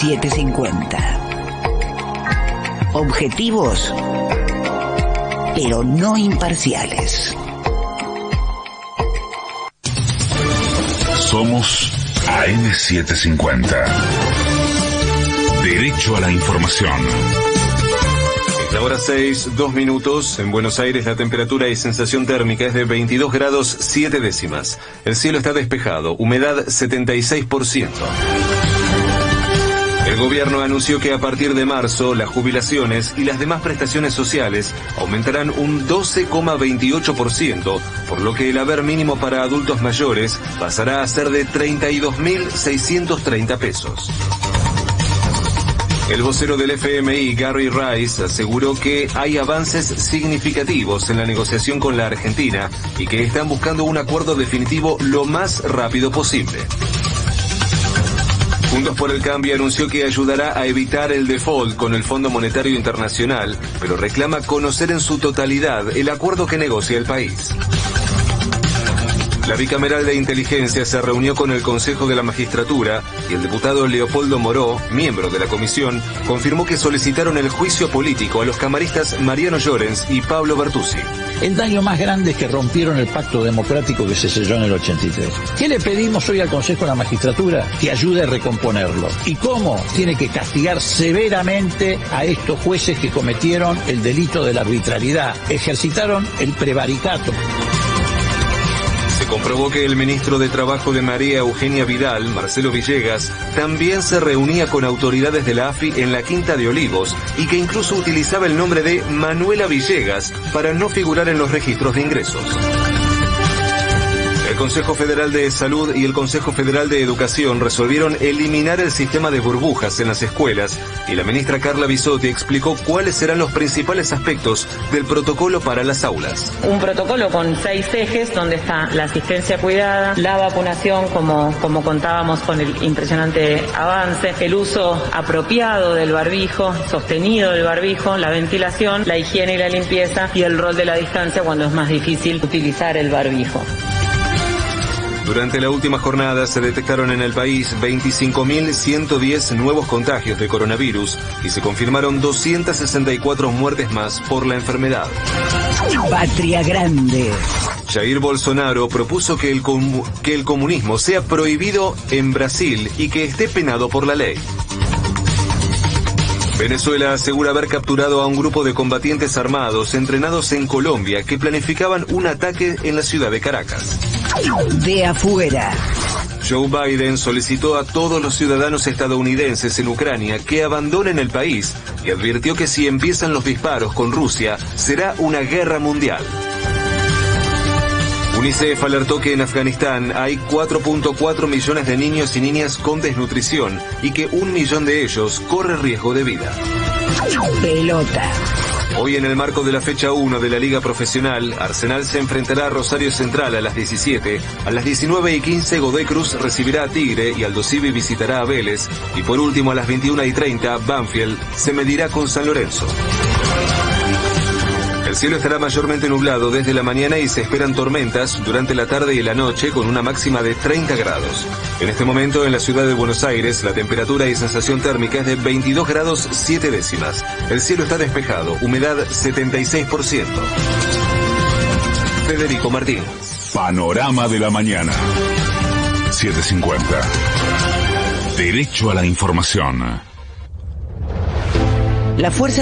AM750. Objetivos, pero no imparciales. Somos AM750. Derecho a la información. Es la hora 6, 2 minutos. En Buenos Aires la temperatura y sensación térmica es de 22 grados 7 décimas. El cielo está despejado, humedad 76%. El gobierno anunció que a partir de marzo las jubilaciones y las demás prestaciones sociales aumentarán un 12,28%, por lo que el haber mínimo para adultos mayores pasará a ser de 32.630 pesos. El vocero del FMI, Gary Rice, aseguró que hay avances significativos en la negociación con la Argentina y que están buscando un acuerdo definitivo lo más rápido posible. Juntos por el Cambio anunció que ayudará a evitar el default con el Fondo Monetario Internacional, pero reclama conocer en su totalidad el acuerdo que negocia el país. La bicameral de inteligencia se reunió con el Consejo de la Magistratura y el diputado Leopoldo Moró, miembro de la comisión, confirmó que solicitaron el juicio político a los camaristas Mariano Llorens y Pablo Bertuzzi. El daño más grande es que rompieron el pacto democrático que se selló en el 83. ¿Qué le pedimos hoy al Consejo de la Magistratura? Que ayude a recomponerlo. ¿Y cómo? Tiene que castigar severamente a estos jueces que cometieron el delito de la arbitrariedad, ejercitaron el prevaricato. Comprobó que el ministro de Trabajo de María Eugenia Vidal, Marcelo Villegas, también se reunía con autoridades de la AFI en la Quinta de Olivos y que incluso utilizaba el nombre de Manuela Villegas para no figurar en los registros de ingresos. Consejo Federal de Salud y el Consejo Federal de Educación resolvieron eliminar el sistema de burbujas en las escuelas y la ministra Carla Bisotti explicó cuáles serán los principales aspectos del protocolo para las aulas. Un protocolo con seis ejes donde está la asistencia cuidada, la vacunación como, como contábamos con el impresionante avance, el uso apropiado del barbijo, sostenido del barbijo, la ventilación, la higiene y la limpieza y el rol de la distancia cuando es más difícil utilizar el barbijo. Durante la última jornada se detectaron en el país 25.110 nuevos contagios de coronavirus y se confirmaron 264 muertes más por la enfermedad. Patria Grande. Jair Bolsonaro propuso que el, que el comunismo sea prohibido en Brasil y que esté penado por la ley. Venezuela asegura haber capturado a un grupo de combatientes armados entrenados en Colombia que planificaban un ataque en la ciudad de Caracas. De afuera. Joe Biden solicitó a todos los ciudadanos estadounidenses en Ucrania que abandonen el país y advirtió que si empiezan los disparos con Rusia será una guerra mundial. UNICEF alertó que en Afganistán hay 4.4 millones de niños y niñas con desnutrición y que un millón de ellos corre riesgo de vida. Pelota. Hoy en el marco de la fecha 1 de la Liga Profesional, Arsenal se enfrentará a Rosario Central a las 17, a las 19 y 15 Godoy Cruz recibirá a Tigre y Aldo Civi visitará a Vélez y por último a las 21 y 30 Banfield se medirá con San Lorenzo. El cielo estará mayormente nublado desde la mañana y se esperan tormentas durante la tarde y la noche con una máxima de 30 grados. En este momento en la ciudad de Buenos Aires la temperatura y sensación térmica es de 22 grados 7 décimas. El cielo está despejado, humedad 76%. Federico Martín. Panorama de la mañana. 750. Derecho a la información. La fuerza